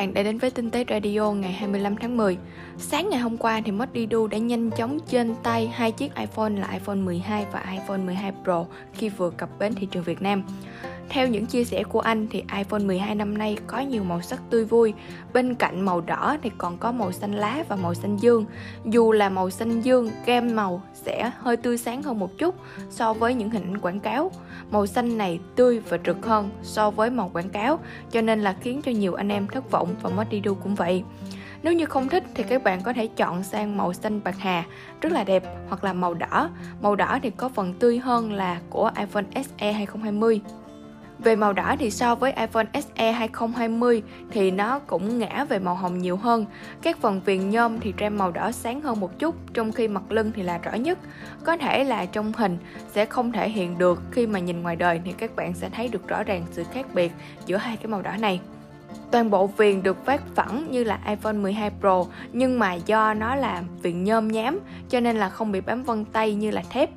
bạn đã đến với Tinh tế Radio ngày 25 tháng 10. Sáng ngày hôm qua thì Mất Du đã nhanh chóng trên tay hai chiếc iPhone là iPhone 12 và iPhone 12 Pro khi vừa cập bến thị trường Việt Nam. Theo những chia sẻ của anh thì iPhone 12 năm nay có nhiều màu sắc tươi vui. Bên cạnh màu đỏ thì còn có màu xanh lá và màu xanh dương. Dù là màu xanh dương, gam màu sẽ hơi tươi sáng hơn một chút so với những hình ảnh quảng cáo. Màu xanh này tươi và rực hơn so với màu quảng cáo, cho nên là khiến cho nhiều anh em thất vọng và mất đi đu cũng vậy. Nếu như không thích thì các bạn có thể chọn sang màu xanh bạc hà, rất là đẹp, hoặc là màu đỏ. Màu đỏ thì có phần tươi hơn là của iPhone SE 2020. Về màu đỏ thì so với iPhone SE 2020 thì nó cũng ngã về màu hồng nhiều hơn. Các phần viền nhôm thì ram màu đỏ sáng hơn một chút, trong khi mặt lưng thì là rõ nhất. Có thể là trong hình sẽ không thể hiện được khi mà nhìn ngoài đời thì các bạn sẽ thấy được rõ ràng sự khác biệt giữa hai cái màu đỏ này. Toàn bộ viền được phát phẳng như là iPhone 12 Pro nhưng mà do nó là viền nhôm nhám cho nên là không bị bám vân tay như là thép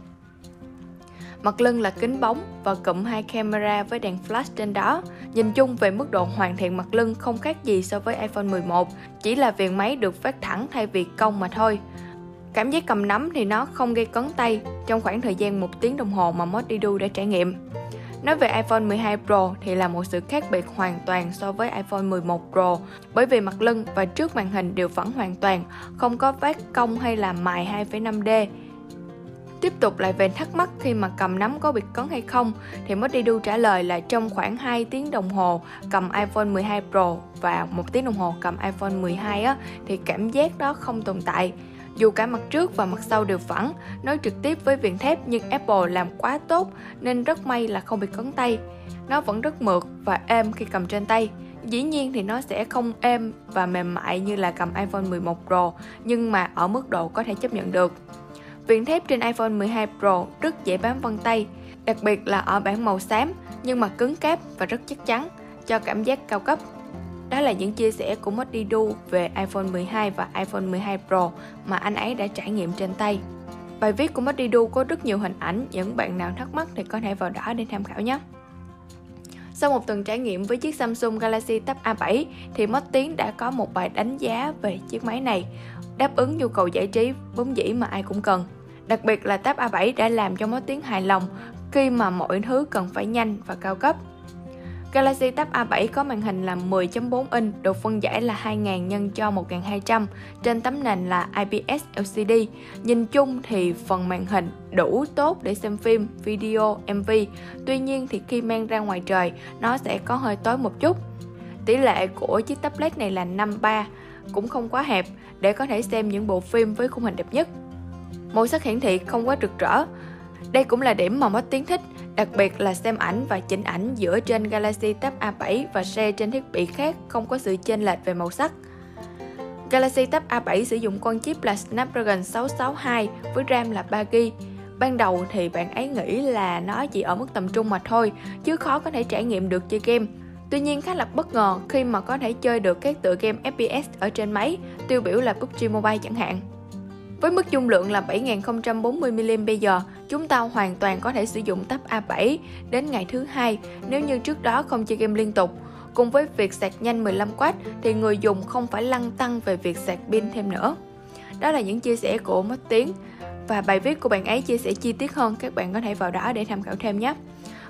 Mặt lưng là kính bóng và cụm hai camera với đèn flash trên đó. Nhìn chung về mức độ hoàn thiện mặt lưng không khác gì so với iPhone 11, chỉ là viền máy được phát thẳng thay vì cong mà thôi. Cảm giác cầm nắm thì nó không gây cấn tay trong khoảng thời gian một tiếng đồng hồ mà Modidu đã trải nghiệm. Nói về iPhone 12 Pro thì là một sự khác biệt hoàn toàn so với iPhone 11 Pro bởi vì mặt lưng và trước màn hình đều phẳng hoàn toàn, không có vát cong hay là mài 2,5D Tiếp tục lại về thắc mắc khi mà cầm nắm có bị cấn hay không thì Modidu trả lời là trong khoảng 2 tiếng đồng hồ cầm iPhone 12 Pro và một tiếng đồng hồ cầm iPhone 12 á thì cảm giác đó không tồn tại. Dù cả mặt trước và mặt sau đều phẳng, nói trực tiếp với viền thép nhưng Apple làm quá tốt nên rất may là không bị cấn tay. Nó vẫn rất mượt và êm khi cầm trên tay. Dĩ nhiên thì nó sẽ không êm và mềm mại như là cầm iPhone 11 Pro nhưng mà ở mức độ có thể chấp nhận được. Viền thép trên iPhone 12 Pro rất dễ bám vân tay, đặc biệt là ở bản màu xám nhưng mà cứng cáp và rất chắc chắn, cho cảm giác cao cấp. Đó là những chia sẻ của Modidu về iPhone 12 và iPhone 12 Pro mà anh ấy đã trải nghiệm trên tay. Bài viết của Modidu có rất nhiều hình ảnh, những bạn nào thắc mắc thì có thể vào đó để tham khảo nhé. Sau một tuần trải nghiệm với chiếc Samsung Galaxy Tab A7 thì Mất Tiến đã có một bài đánh giá về chiếc máy này, đáp ứng nhu cầu giải trí vốn dĩ mà ai cũng cần. Đặc biệt là Tab A7 đã làm cho Mất Tiến hài lòng khi mà mọi thứ cần phải nhanh và cao cấp. Galaxy Tab A7 có màn hình là 10.4 inch, độ phân giải là 2000 x cho 1200, trên tấm nền là IPS LCD. Nhìn chung thì phần màn hình đủ tốt để xem phim, video, MV. Tuy nhiên thì khi mang ra ngoài trời, nó sẽ có hơi tối một chút. Tỷ lệ của chiếc tablet này là 53, cũng không quá hẹp để có thể xem những bộ phim với khung hình đẹp nhất. Màu sắc hiển thị không quá rực rỡ. Đây cũng là điểm mà mất tiếng thích Đặc biệt là xem ảnh và chỉnh ảnh giữa trên Galaxy Tab A7 và share trên thiết bị khác không có sự chênh lệch về màu sắc. Galaxy Tab A7 sử dụng con chip là Snapdragon 662 với RAM là 3GB. Ban đầu thì bạn ấy nghĩ là nó chỉ ở mức tầm trung mà thôi, chứ khó có thể trải nghiệm được chơi game. Tuy nhiên khá là bất ngờ khi mà có thể chơi được các tựa game FPS ở trên máy, tiêu biểu là PUBG Mobile chẳng hạn. Với mức dung lượng là 7040mAh bây giờ, chúng ta hoàn toàn có thể sử dụng tab A7 đến ngày thứ hai nếu như trước đó không chơi game liên tục. Cùng với việc sạc nhanh 15W thì người dùng không phải lăn tăng về việc sạc pin thêm nữa. Đó là những chia sẻ của Mất Tiếng và bài viết của bạn ấy chia sẻ chi tiết hơn các bạn có thể vào đó để tham khảo thêm nhé.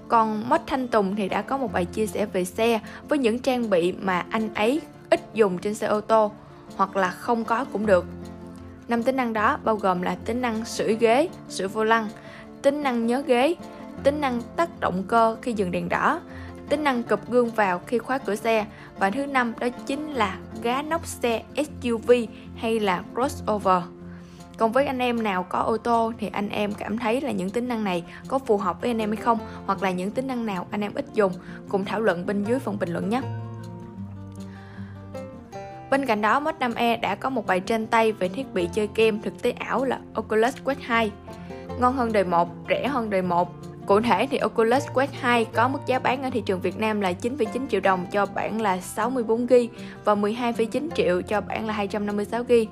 Còn Mất Thanh Tùng thì đã có một bài chia sẻ về xe với những trang bị mà anh ấy ít dùng trên xe ô tô hoặc là không có cũng được Năm tính năng đó bao gồm là tính năng sưởi ghế, sưởi vô lăng, tính năng nhớ ghế, tính năng tắt động cơ khi dừng đèn đỏ, tính năng cụp gương vào khi khóa cửa xe và thứ năm đó chính là gá nóc xe SUV hay là crossover. Còn với anh em nào có ô tô thì anh em cảm thấy là những tính năng này có phù hợp với anh em hay không hoặc là những tính năng nào anh em ít dùng cùng thảo luận bên dưới phần bình luận nhé. Bên cạnh đó, Mod 5e đã có một bài trên tay về thiết bị chơi game thực tế ảo là Oculus Quest 2. Ngon hơn đời 1, rẻ hơn đời 1. Cụ thể thì Oculus Quest 2 có mức giá bán ở thị trường Việt Nam là 9,9 triệu đồng cho bản là 64GB và 12,9 triệu cho bản là 256GB.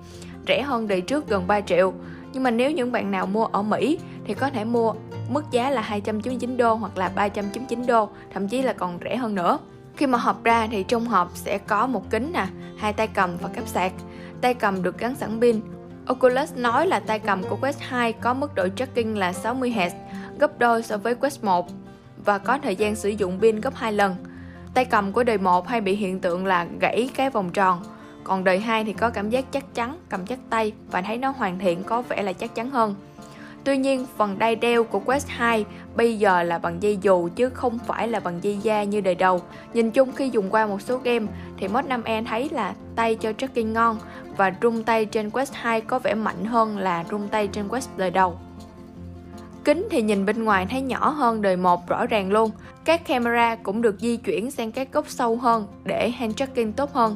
Rẻ hơn đời trước gần 3 triệu. Nhưng mà nếu những bạn nào mua ở Mỹ thì có thể mua mức giá là 299 đô hoặc là 399 đô, thậm chí là còn rẻ hơn nữa. Khi mà hộp ra thì trong hộp sẽ có một kính nè, hai tay cầm và cáp sạc. Tay cầm được gắn sẵn pin. Oculus nói là tay cầm của Quest 2 có mức độ tracking là 60Hz, gấp đôi so với Quest 1 và có thời gian sử dụng pin gấp 2 lần. Tay cầm của đời 1 hay bị hiện tượng là gãy cái vòng tròn, còn đời 2 thì có cảm giác chắc chắn, cầm chắc tay và thấy nó hoàn thiện có vẻ là chắc chắn hơn. Tuy nhiên, phần đai đeo của Quest 2 bây giờ là bằng dây dù chứ không phải là bằng dây da như đời đầu. Nhìn chung khi dùng qua một số game thì Mod 5e thấy là tay cho tracking ngon và rung tay trên Quest 2 có vẻ mạnh hơn là rung tay trên Quest đời đầu. Kính thì nhìn bên ngoài thấy nhỏ hơn đời 1 rõ ràng luôn. Các camera cũng được di chuyển sang các góc sâu hơn để hand tracking tốt hơn.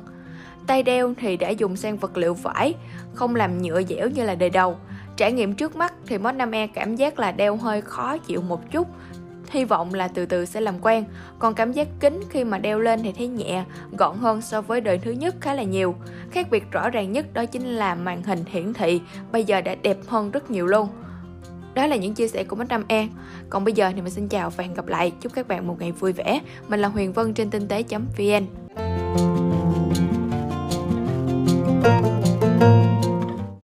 Tay đeo thì đã dùng sang vật liệu vải, không làm nhựa dẻo như là đời đầu. Trải nghiệm trước mắt thì Mod 5e cảm giác là đeo hơi khó chịu một chút, hy vọng là từ từ sẽ làm quen. Còn cảm giác kính khi mà đeo lên thì thấy nhẹ, gọn hơn so với đời thứ nhất khá là nhiều. Khác biệt rõ ràng nhất đó chính là màn hình hiển thị bây giờ đã đẹp hơn rất nhiều luôn. Đó là những chia sẻ của Mod 5e. Còn bây giờ thì mình xin chào và hẹn gặp lại. Chúc các bạn một ngày vui vẻ. Mình là Huyền Vân trên tinh tế.vn.